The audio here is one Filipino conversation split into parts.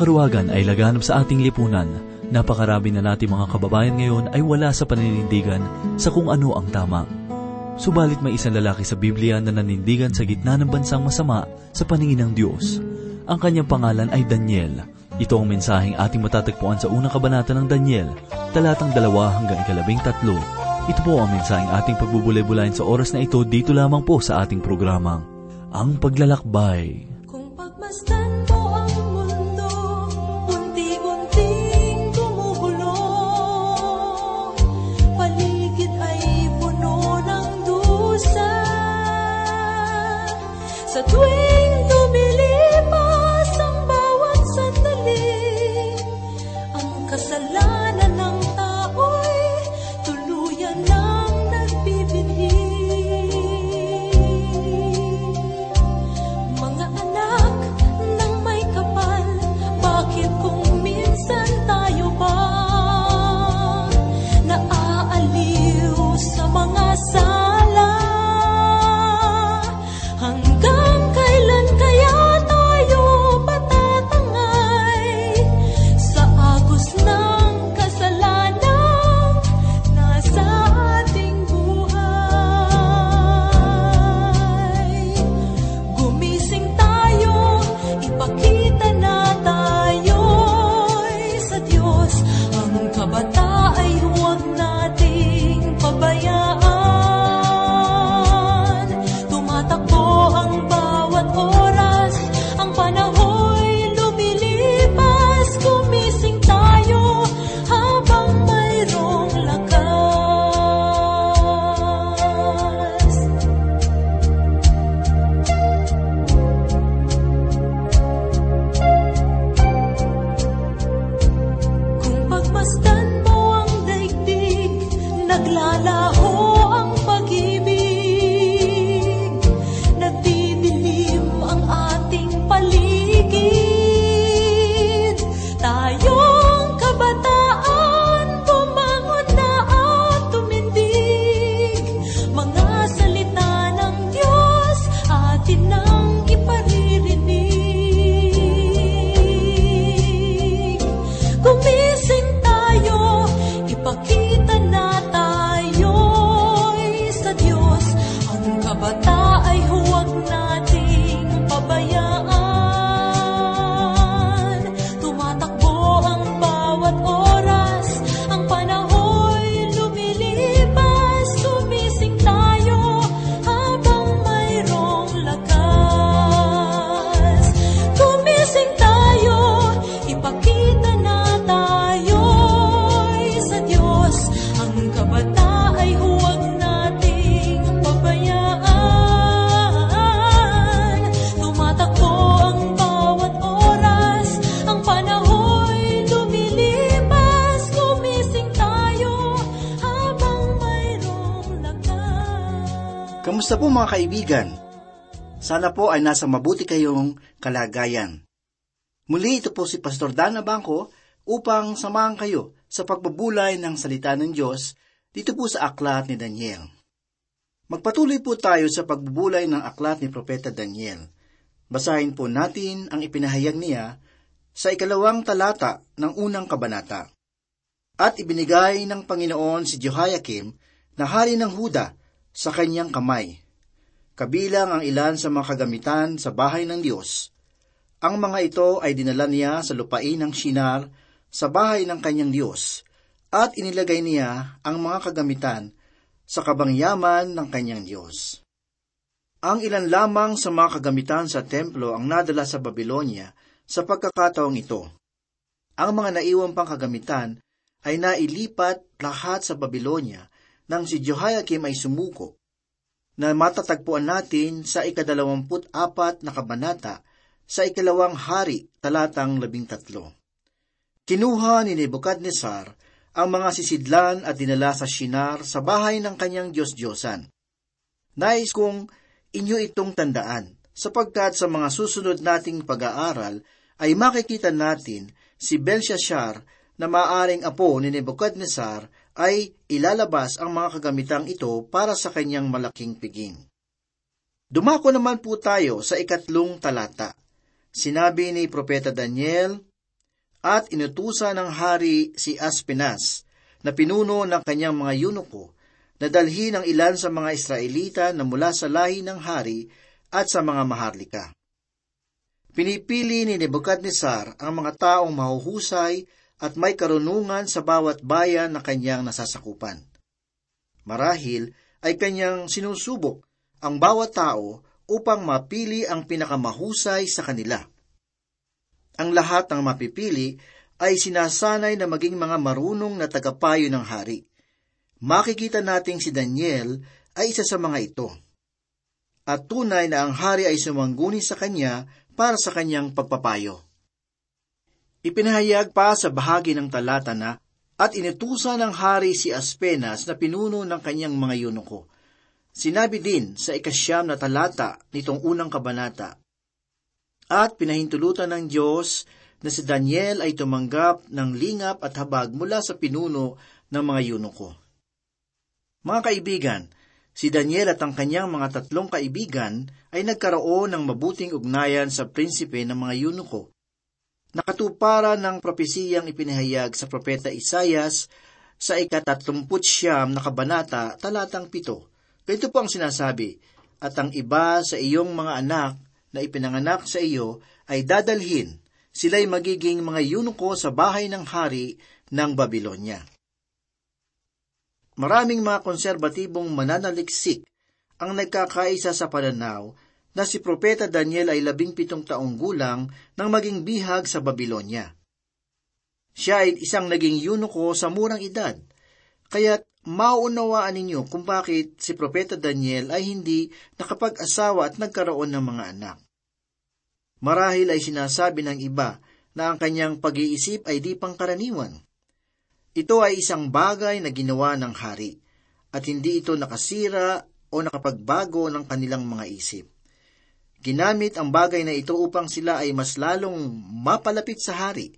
karuwagan ay laganap sa ating lipunan, napakarami na natin mga kababayan ngayon ay wala sa paninindigan sa kung ano ang tama. Subalit may isang lalaki sa Biblia na nanindigan sa gitna ng bansang masama sa paningin ng Diyos. Ang kanyang pangalan ay Daniel. Ito ang mensaheng ating matatagpuan sa unang kabanata ng Daniel, talatang dalawa hanggang ikalabing tatlo. Ito po ang mensaheng ating pagbubulay-bulayin sa oras na ito dito lamang po sa ating programa. Ang Paglalakbay. Mga kaibigan? Sana po ay nasa mabuti kayong kalagayan. Muli ito po si Pastor Dana Bangko upang samahan kayo sa pagbubulay ng salita ng Diyos dito po sa aklat ni Daniel. Magpatuloy po tayo sa pagbubulay ng aklat ni Propeta Daniel. Basahin po natin ang ipinahayag niya sa ikalawang talata ng unang kabanata. At ibinigay ng Panginoon si Jehoiakim na hari ng Huda sa kanyang kamay. Kabilang ang ilan sa mga kagamitan sa bahay ng Diyos. Ang mga ito ay dinala niya sa lupain ng Shinar sa bahay ng kanyang Diyos at inilagay niya ang mga kagamitan sa kabangyaman ng kanyang Diyos. Ang ilan lamang sa mga kagamitan sa templo ang nadala sa Babylonia sa pagkakataong ito. Ang mga naiwang pang kagamitan ay nailipat lahat sa Babylonia nang si Jehoiakim ay sumuko, na matatagpuan natin sa ikadalawamput apat na kabanata sa ikalawang hari talatang labing tatlo. Kinuha ni Nebuchadnezzar ang mga sisidlan at dinala sa Shinar sa bahay ng kanyang Diyos-Diyosan. Nais kong inyo itong tandaan, sapagkat sa mga susunod nating pag-aaral ay makikita natin si Belshazzar na maaring apo ni Nebuchadnezzar ay ilalabas ang mga kagamitang ito para sa kanyang malaking piging. Dumako naman po tayo sa ikatlong talata. Sinabi ni Propeta Daniel, At inutusan ng hari si Aspenas na pinuno ng kanyang mga yunuko na dalhin ang ilan sa mga Israelita na mula sa lahi ng hari at sa mga maharlika. Pinipili ni Nebuchadnezzar ang mga taong mahuhusay at may karunungan sa bawat bayan na kanyang nasasakupan. Marahil ay kanyang sinusubok ang bawat tao upang mapili ang pinakamahusay sa kanila. Ang lahat ng mapipili ay sinasanay na maging mga marunong na tagapayo ng hari. Makikita nating si Daniel ay isa sa mga ito. At tunay na ang hari ay sumangguni sa kanya para sa kanyang pagpapayo. Ipinahayag pa sa bahagi ng talata na at inutusan ng hari si Aspenas na pinuno ng kanyang mga yunuko. Sinabi din sa ikasyam na talata nitong unang kabanata, At pinahintulutan ng Diyos na si Daniel ay tumanggap ng lingap at habag mula sa pinuno ng mga yunuko. Mga kaibigan, si Daniel at ang kanyang mga tatlong kaibigan ay nagkaroon ng mabuting ugnayan sa prinsipe ng mga yunuko nakatuparan ng propesiyang ipinahayag sa propeta Isayas sa ikatatlumput siyam na kabanata, talatang pito. Ganito po ang sinasabi, At ang iba sa iyong mga anak na ipinanganak sa iyo ay dadalhin, sila'y magiging mga yunuko sa bahay ng hari ng Babylonia. Maraming mga konserbatibong mananaliksik ang nagkakaisa sa pananaw na si Propeta Daniel ay labing pitong taong gulang nang maging bihag sa Babylonia. Siya ay isang naging yunuko sa murang edad, kaya't mauunawaan ninyo kung bakit si Propeta Daniel ay hindi nakapag-asawa at nagkaroon ng mga anak. Marahil ay sinasabi ng iba na ang kanyang pag-iisip ay di pangkaraniwan. Ito ay isang bagay na ginawa ng hari, at hindi ito nakasira o nakapagbago ng kanilang mga isip. Ginamit ang bagay na ito upang sila ay mas lalong mapalapit sa hari.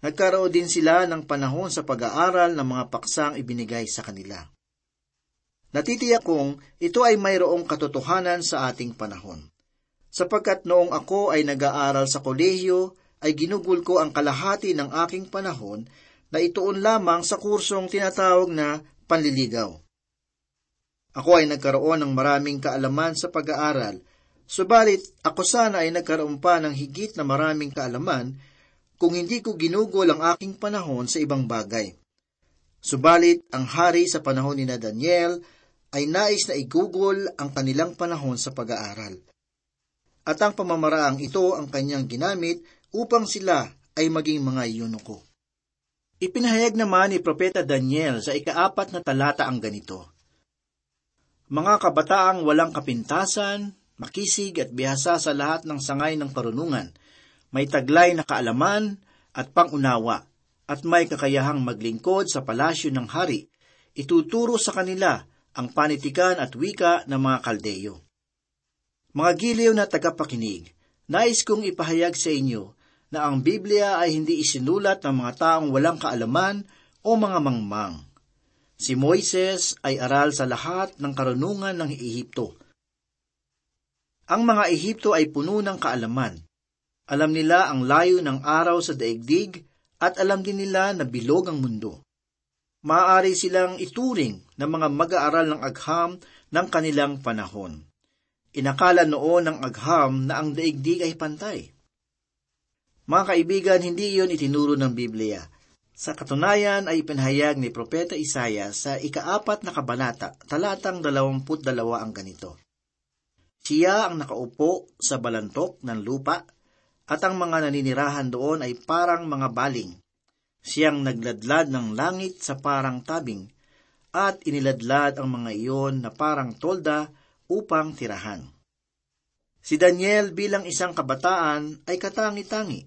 Nagkaroon din sila ng panahon sa pag-aaral ng mga paksang ibinigay sa kanila. Natitiyak kong ito ay mayroong katotohanan sa ating panahon. Sapagkat noong ako ay nag-aaral sa kolehiyo, ay ginugol ko ang kalahati ng aking panahon na ituon lamang sa kursong tinatawag na panliligaw. Ako ay nagkaroon ng maraming kaalaman sa pag-aaral Subalit, ako sana ay nagkaroon pa ng higit na maraming kaalaman kung hindi ko ginugol ang aking panahon sa ibang bagay. Subalit, ang hari sa panahon ni na Daniel ay nais na igugol ang kanilang panahon sa pag-aaral. At ang pamamaraang ito ang kanyang ginamit upang sila ay maging mga yunuko. Ipinahayag naman ni Propeta Daniel sa ikaapat na talata ang ganito, Mga kabataang walang kapintasan, makisig at bihasa sa lahat ng sangay ng karunungan, may taglay na kaalaman at pangunawa, at may kakayahang maglingkod sa palasyo ng hari, ituturo sa kanila ang panitikan at wika ng mga kaldeyo. Mga giliw na tagapakinig, nais kong ipahayag sa inyo na ang Biblia ay hindi isinulat ng mga taong walang kaalaman o mga mangmang. Si Moises ay aral sa lahat ng karunungan ng Ehipto ang mga Ehipto ay puno ng kaalaman. Alam nila ang layo ng araw sa daigdig at alam din nila na bilog ang mundo. Maaari silang ituring ng mga mag-aaral ng agham ng kanilang panahon. Inakala noon ng agham na ang daigdig ay pantay. Mga kaibigan, hindi iyon itinuro ng Biblia. Sa katunayan ay ipinahayag ni Propeta Isaya sa ikaapat na kabanata, talatang dalawamput dalawa ang ganito. Siya ang nakaupo sa balantok ng lupa at ang mga naninirahan doon ay parang mga baling. Siyang nagladlad ng langit sa parang tabing at iniladlad ang mga iyon na parang tolda upang tirahan. Si Daniel bilang isang kabataan ay katangi-tangi.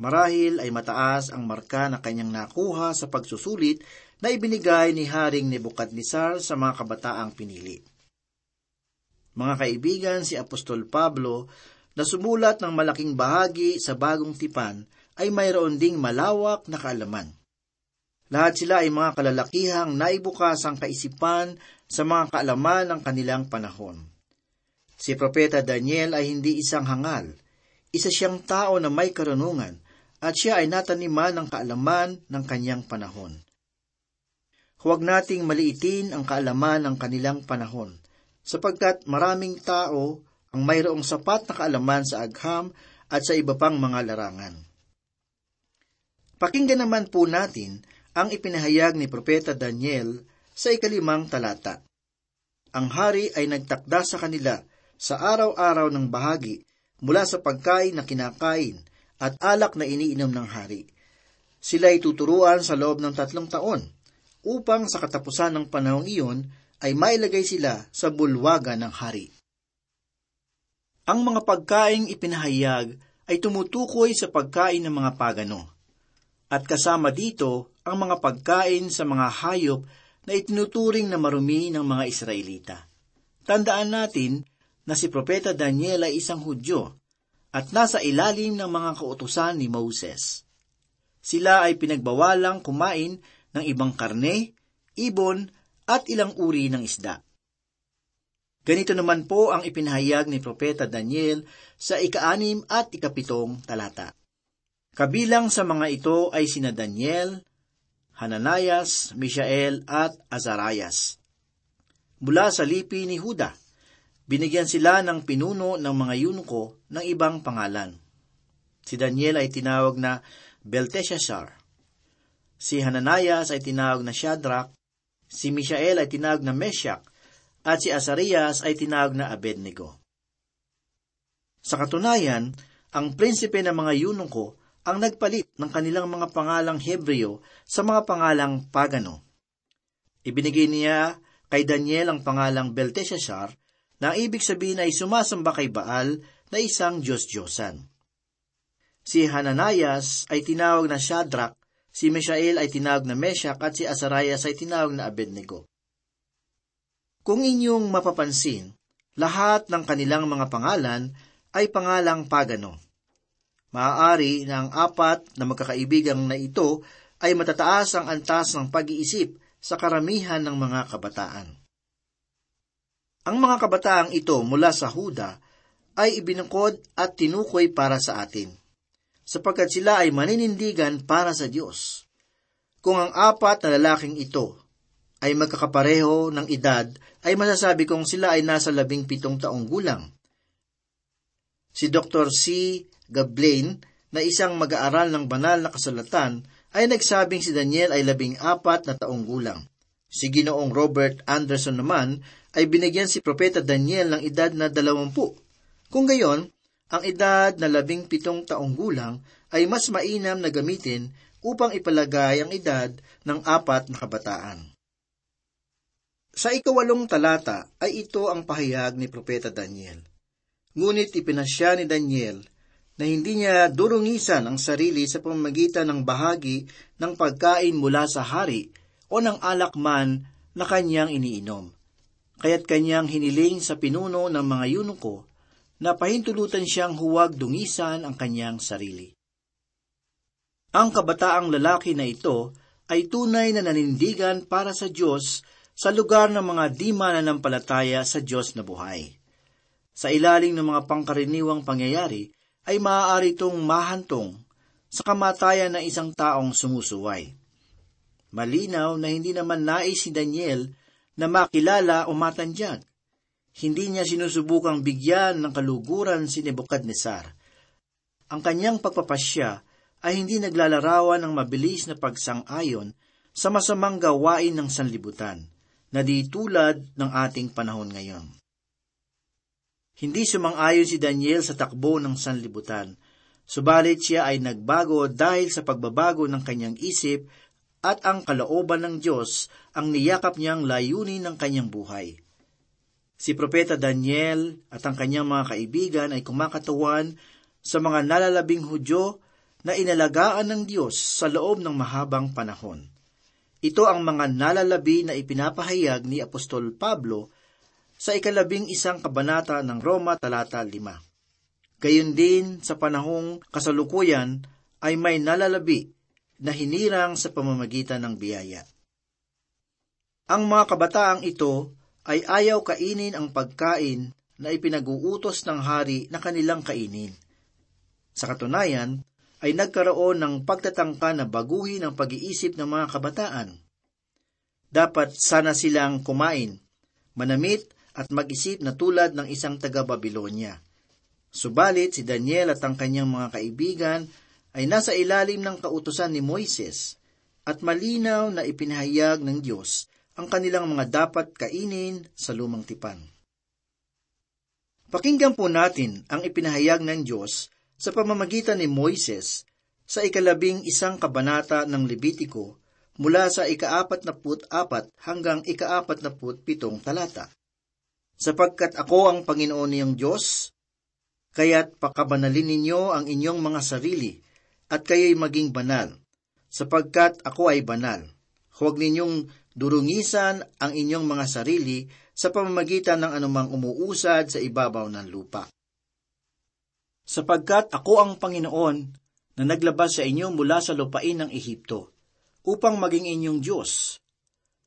Marahil ay mataas ang marka na kanyang nakuha sa pagsusulit na ibinigay ni Haring Nebukadnesar sa mga kabataang pinili. Mga kaibigan, si Apostol Pablo na sumulat ng malaking bahagi sa bagong tipan ay mayroon ding malawak na kaalaman. Lahat sila ay mga kalalakihang naibukas ang kaisipan sa mga kaalaman ng kanilang panahon. Si Propeta Daniel ay hindi isang hangal. Isa siyang tao na may karunungan at siya ay nataniman ng kaalaman ng kanyang panahon. Huwag nating maliitin ang kaalaman ng kanilang panahon, sapagkat maraming tao ang mayroong sapat na kaalaman sa agham at sa iba pang mga larangan. Pakinggan naman po natin ang ipinahayag ni Propeta Daniel sa ikalimang talata. Ang hari ay nagtakda sa kanila sa araw-araw ng bahagi mula sa pagkain na kinakain at alak na iniinom ng hari. Sila ay tuturuan sa loob ng tatlong taon upang sa katapusan ng panahong iyon ay mailagay sila sa bulwaga ng hari. Ang mga pagkaing ipinahayag ay tumutukoy sa pagkain ng mga pagano. At kasama dito ang mga pagkain sa mga hayop na itinuturing na marumi ng mga Israelita. Tandaan natin na si Propeta Daniel ay isang Hudyo at nasa ilalim ng mga kautusan ni Moses. Sila ay pinagbawalang kumain ng ibang karne, ibon, at ilang uri ng isda. Ganito naman po ang ipinahayag ni Propeta Daniel sa ikaanim at ikapitong talata. Kabilang sa mga ito ay sina Daniel, Hananias, Mishael at Azarias. Mula sa lipi ni Huda, binigyan sila ng pinuno ng mga yunuko ng ibang pangalan. Si Daniel ay tinawag na Belteshazzar. Si Hananias ay tinawag na Shadrach, si Mishael ay tinawag na Meshach, at si Azarias ay tinawag na Abednego. Sa katunayan, ang prinsipe ng mga yunong ang nagpalit ng kanilang mga pangalang Hebreo sa mga pangalang pagano. Ibinigay niya kay Daniel ang pangalang Belteshazzar na ibig sabihin ay sumasamba kay Baal na isang Diyos-Diyosan. Si Hananias ay tinawag na Shadrach, si Mishael ay tinawag na Meshach at si Azarias ay tinawag na Abednego. Kung inyong mapapansin, lahat ng kanilang mga pangalan ay pangalang pagano. Maaari na ang apat na magkakaibigang na ito ay matataas ang antas ng pag-iisip sa karamihan ng mga kabataan. Ang mga kabataang ito mula sa Huda ay ibinukod at tinukoy para sa atin, sapagkat sila ay maninindigan para sa Diyos. Kung ang apat na lalaking ito ay magkakapareho ng edad, ay masasabi kong sila ay nasa labing pitong taong gulang. Si Dr. C. Gablain, na isang mag-aaral ng banal na kasulatan, ay nagsabing si Daniel ay labing apat na taong gulang. Si Ginoong Robert Anderson naman ay binigyan si Propeta Daniel ng edad na dalawampu. Kung gayon, ang edad na labing pitong taong gulang ay mas mainam na gamitin upang ipalagay ang edad ng apat na kabataan. Sa ikawalong talata ay ito ang pahayag ni Propeta Daniel. Ngunit ipinasya ni Daniel na hindi niya durungisan ang sarili sa pamamagitan ng bahagi ng pagkain mula sa hari o ng alak man na kanyang iniinom. Kaya't kanyang hiniling sa pinuno ng mga yunuko na pahintulutan siyang huwag dungisan ang kanyang sarili. Ang kabataang lalaki na ito ay tunay na nanindigan para sa Diyos sa lugar ng mga di mananampalataya sa Diyos na buhay. Sa ilalim ng mga pangkaraniwang pangyayari, ay maaari itong mahantong sa kamatayan ng isang taong sumusuway. Malinaw na hindi naman nais si Daniel na makilala o matandyag. Hindi niya sinusubukang bigyan ng kaluguran si Nebuchadnezzar. Ang kanyang pagpapasya ay hindi naglalarawan ng mabilis na pagsang-ayon sa masamang gawain ng sanlibutan na di tulad ng ating panahon ngayon. Hindi sumang-ayon si Daniel sa takbo ng sanlibutan, subalit siya ay nagbago dahil sa pagbabago ng kanyang isip at ang kalooban ng Diyos ang niyakap niyang layunin ng kanyang buhay. Si Propeta Daniel at ang kanyang mga kaibigan ay kumakatawan sa mga nalalabing Hudyo na inalagaan ng Diyos sa loob ng mahabang panahon. Ito ang mga nalalabi na ipinapahayag ni Apostol Pablo sa ikalabing isang kabanata ng Roma talata 5. Gayon din sa panahong kasalukuyan ay may nalalabi na hinirang sa pamamagitan ng biyaya. Ang mga kabataang ito ay ayaw kainin ang pagkain na ipinag-uutos ng hari na kanilang kainin. Sa katunayan, ay nagkaroon ng pagtatangka na baguhin ang pag-iisip ng mga kabataan. Dapat sana silang kumain, manamit at mag-isip na tulad ng isang taga-Babilonya. Subalit si Daniel at ang kanyang mga kaibigan ay nasa ilalim ng kautusan ni Moises at malinaw na ipinahayag ng Diyos ang kanilang mga dapat kainin sa lumang tipan. Pakinggan po natin ang ipinahayag ng Diyos sa pamamagitan ni Moises sa ikalabing isang kabanata ng Lebitiko mula sa ikaapat na put apat hanggang ikaapat na put pitong talata. Sapagkat ako ang Panginoon niyong Diyos, kaya't pakabanalin ninyo ang inyong mga sarili at kayo'y maging banal, sapagkat ako ay banal. Huwag ninyong durungisan ang inyong mga sarili sa pamamagitan ng anumang umuusad sa ibabaw ng lupa. Sapagkat ako ang Panginoon na naglabas sa inyo mula sa lupain ng Ehipto, upang maging inyong Diyos.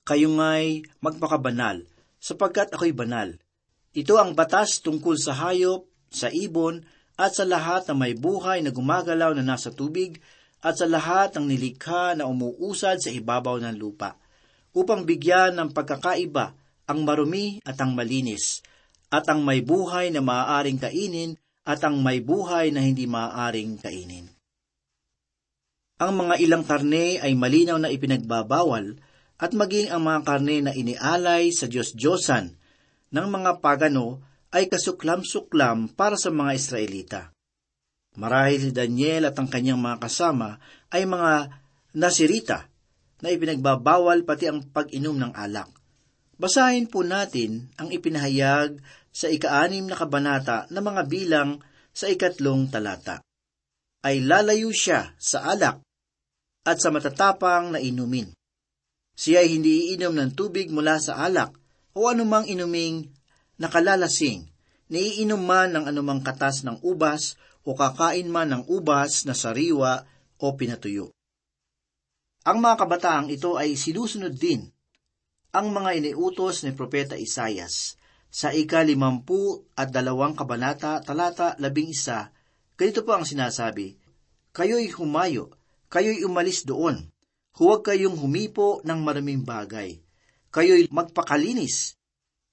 Kayo nga'y magpakabanal, sapagkat ako'y banal. Ito ang batas tungkol sa hayop, sa ibon, at sa lahat na may buhay na gumagalaw na nasa tubig, at sa lahat ng nilikha na umuusad sa ibabaw ng lupa, upang bigyan ng pagkakaiba ang marumi at ang malinis, at ang may buhay na maaaring kainin at ang may buhay na hindi maaaring kainin. Ang mga ilang karne ay malinaw na ipinagbabawal at maging ang mga karne na inialay sa Diyos-Diyosan ng mga pagano ay kasuklam-suklam para sa mga Israelita. Marahil si Daniel at ang kanyang mga kasama ay mga nasirita na ipinagbabawal pati ang pag-inom ng alak. Basahin po natin ang ipinahayag sa ikaanim na kabanata na mga bilang sa ikatlong talata. Ay lalayo siya sa alak at sa matatapang na inumin. Siya ay hindi iinom ng tubig mula sa alak o anumang inuming nakalalasing, niiinom man ng anumang katas ng ubas o kakain man ng ubas na sariwa o pinatuyo. Ang mga kabataang ito ay sinusunod din ang mga iniutos ni Propeta Isayas. Sa ika-limampu at dalawang kabanata, talata labing isa, ganito po ang sinasabi, Kayo'y humayo, kayo'y umalis doon. Huwag kayong humipo ng maraming bagay. Kayo'y magpakalinis.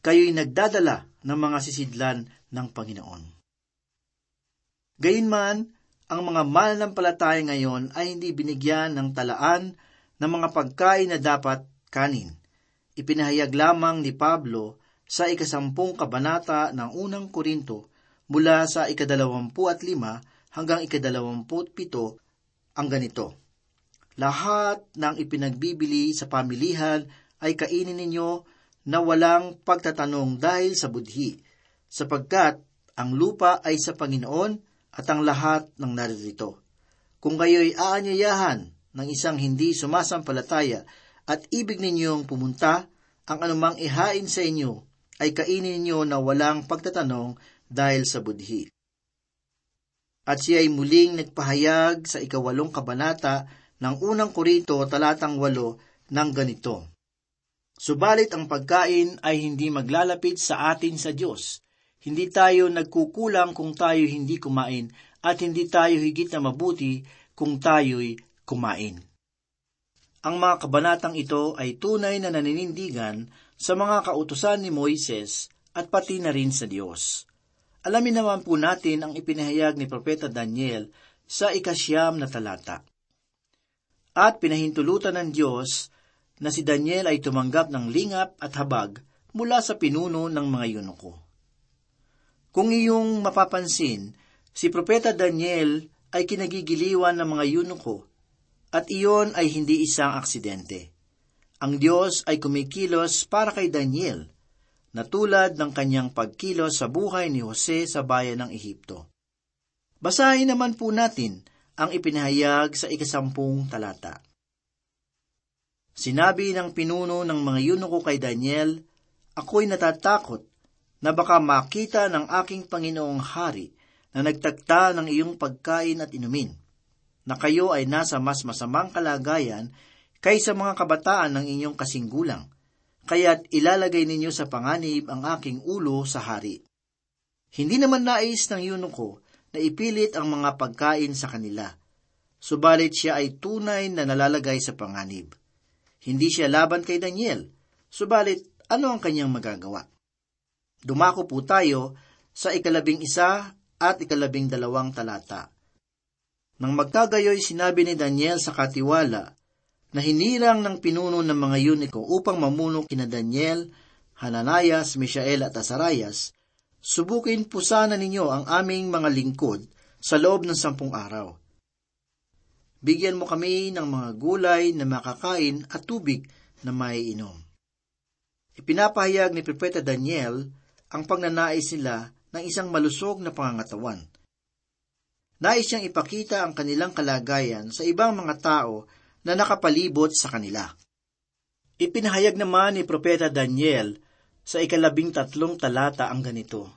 Kayo'y nagdadala ng mga sisidlan ng Panginoon. Gayunman, ang mga mananampalataya ngayon ay hindi binigyan ng talaan ng mga pagkain na dapat kanin ipinahayag lamang ni Pablo sa ikasampung kabanata ng unang Korinto mula sa ikadalawampu at lima hanggang ikadalawamput pito ang ganito. Lahat ng ipinagbibili sa pamilihan ay kainin ninyo na walang pagtatanong dahil sa budhi, sapagkat ang lupa ay sa Panginoon at ang lahat ng naririto. Kung kayo'y aanyayahan ng isang hindi sumasampalataya at ibig ninyong pumunta, ang anumang ihain sa inyo ay kainin ninyo na walang pagtatanong dahil sa budhi. At siya ay muling nagpahayag sa ikawalong kabanata ng unang Korinto talatang walo ng ganito. Subalit ang pagkain ay hindi maglalapit sa atin sa Diyos. Hindi tayo nagkukulang kung tayo hindi kumain at hindi tayo higit na mabuti kung tayo'y kumain. Ang mga kabanatang ito ay tunay na naninindigan sa mga kautusan ni Moises at pati na rin sa Diyos. Alamin naman po natin ang ipinahayag ni Propeta Daniel sa ikasyam na talata. At pinahintulutan ng Diyos na si Daniel ay tumanggap ng lingap at habag mula sa pinuno ng mga yunuko. Kung iyong mapapansin, si Propeta Daniel ay kinagigiliwan ng mga yunuko at iyon ay hindi isang aksidente. Ang Diyos ay kumikilos para kay Daniel, na tulad ng kanyang pagkilos sa buhay ni Jose sa bayan ng Ehipto. Basahin naman po natin ang ipinahayag sa ikasampung talata. Sinabi ng pinuno ng mga yunuko kay Daniel, Ako'y natatakot na baka makita ng aking Panginoong Hari na nagtagta ng iyong pagkain at inumin na kayo ay nasa mas masamang kalagayan kaysa mga kabataan ng inyong kasinggulang, kaya't ilalagay ninyo sa panganib ang aking ulo sa hari. Hindi naman nais ng yunuko na ipilit ang mga pagkain sa kanila, subalit siya ay tunay na nalalagay sa panganib. Hindi siya laban kay Daniel, subalit ano ang kanyang magagawa? Dumako po tayo sa ikalabing isa at ikalabing dalawang talata. Nang magkagayoy sinabi ni Daniel sa katiwala na hinirang ng pinuno ng mga yuniko upang mamuno kina Daniel, Hananias, Mishael at Azarias, subukin po sana ninyo ang aming mga lingkod sa loob ng sampung araw. Bigyan mo kami ng mga gulay na makakain at tubig na maiinom. Ipinapahayag ni Propeta Daniel ang pagnanais nila ng isang malusog na pangangatawan. Nais niyang ipakita ang kanilang kalagayan sa ibang mga tao na nakapalibot sa kanila. Ipinahayag naman ni Propeta Daniel sa ikalabing tatlong talata ang ganito.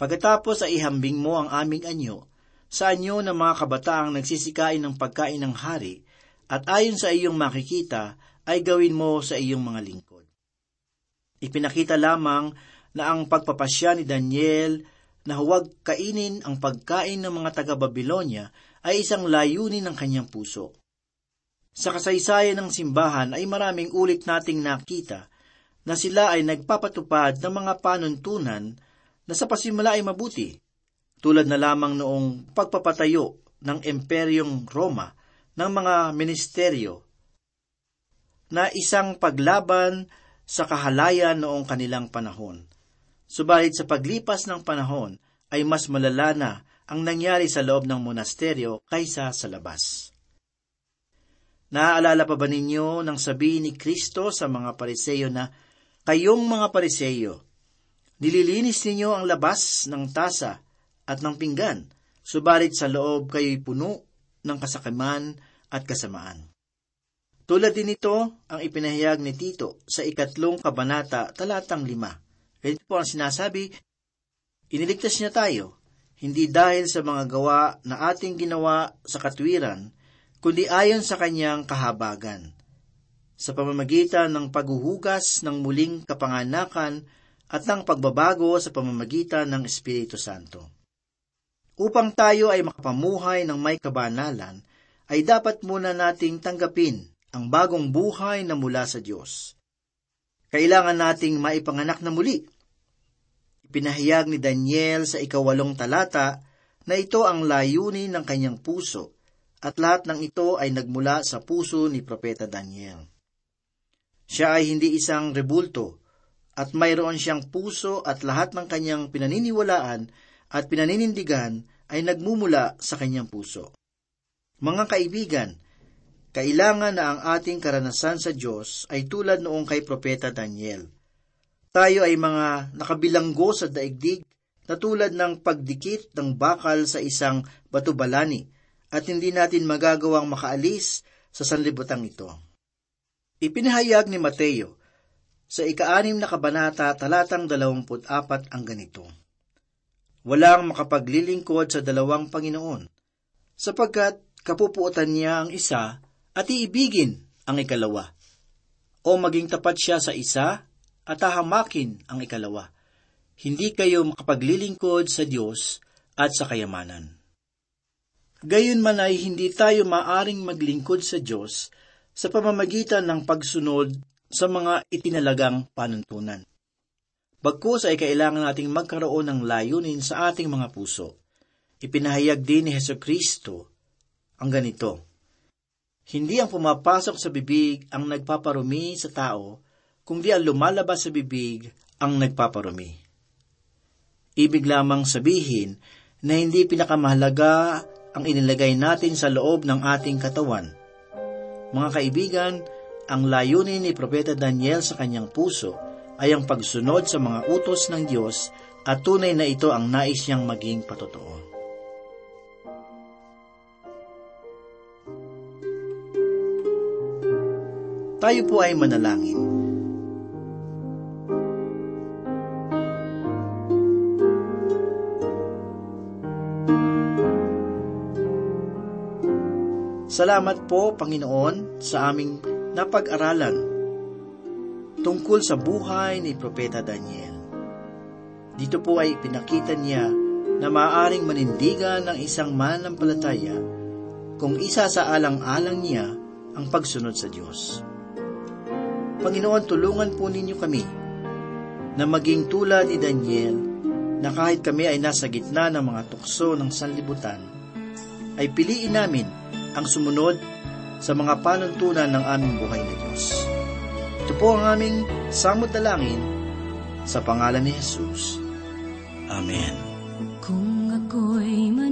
Pagkatapos ay ihambing mo ang aming anyo sa anyo ng mga kabataang nagsisikain ng pagkain ng hari at ayon sa iyong makikita ay gawin mo sa iyong mga lingkod. Ipinakita lamang na ang pagpapasya ni Daniel na huwag kainin ang pagkain ng mga taga-Babilonya ay isang layunin ng kanyang puso. Sa kasaysayan ng simbahan ay maraming ulit nating nakita na sila ay nagpapatupad ng mga panuntunan na sa pasimula ay mabuti, tulad na lamang noong pagpapatayo ng Imperyong Roma ng mga ministeryo na isang paglaban sa kahalayan noong kanilang panahon. Subalit sa paglipas ng panahon ay mas malala na ang nangyari sa loob ng monasteryo kaysa sa labas. Naaalala pa ba ninyo nang sabihin ni Kristo sa mga pariseyo na, Kayong mga pariseyo, nililinis ninyo ang labas ng tasa at ng pinggan, subalit sa loob kayo'y puno ng kasakiman at kasamaan. Tulad din ito ang ipinahayag ni Tito sa ikatlong kabanata talatang lima. Ganito po ang sinasabi, Iniligtas niya tayo, hindi dahil sa mga gawa na ating ginawa sa katwiran, kundi ayon sa kanyang kahabagan. Sa pamamagitan ng paghuhugas ng muling kapanganakan at ng pagbabago sa pamamagitan ng Espiritu Santo. Upang tayo ay makapamuhay ng may kabanalan, ay dapat muna nating tanggapin ang bagong buhay na mula sa Diyos. Kailangan nating maipanganak na muli. Ipinahayag ni Daniel sa ikawalong talata na ito ang layunin ng kanyang puso at lahat ng ito ay nagmula sa puso ni Propeta Daniel. Siya ay hindi isang rebulto at mayroon siyang puso at lahat ng kanyang pinaniniwalaan at pinaninindigan ay nagmumula sa kanyang puso. Mga kaibigan, kailangan na ang ating karanasan sa Diyos ay tulad noong kay Propeta Daniel. Tayo ay mga nakabilanggo sa daigdig na tulad ng pagdikit ng bakal sa isang batubalani at hindi natin magagawang makaalis sa sanlibutan ito. Ipinahayag ni Mateo sa ikaanim na kabanata talatang dalawamput apat ang ganito. Walang makapaglilingkod sa dalawang Panginoon, sapagkat kapupuotan niya ang isa at iibigin ang ikalawa. O maging tapat siya sa isa at hahamakin ang ikalawa. Hindi kayo makapaglilingkod sa Diyos at sa kayamanan. Gayon man ay hindi tayo maaring maglingkod sa Diyos sa pamamagitan ng pagsunod sa mga itinalagang panuntunan. Bagkus ay kailangan nating magkaroon ng layunin sa ating mga puso. Ipinahayag din ni Heso Kristo ang ganito, hindi ang pumapasok sa bibig ang nagpaparumi sa tao, kundi ang lumalabas sa bibig ang nagpaparumi. Ibig lamang sabihin na hindi pinakamahalaga ang inilagay natin sa loob ng ating katawan. Mga kaibigan, ang layunin ni Propeta Daniel sa kanyang puso ay ang pagsunod sa mga utos ng Diyos at tunay na ito ang nais niyang maging patotoo. Tayo po ay manalangin. Salamat po, Panginoon, sa aming napag-aralan tungkol sa buhay ni Propeta Daniel. Dito po ay pinakita niya na maaaring manindigan ng isang mananampalataya kung isa sa alang-alang niya ang pagsunod sa Diyos. Panginoon, tulungan po ninyo kami na maging tulad ni Daniel na kahit kami ay nasa gitna ng mga tukso ng sanlibutan, ay piliin namin ang sumunod sa mga panuntunan ng aming buhay na Diyos. Ito po ang aming samot dalangin sa pangalan ni Jesus. Amen. Kung ako'y man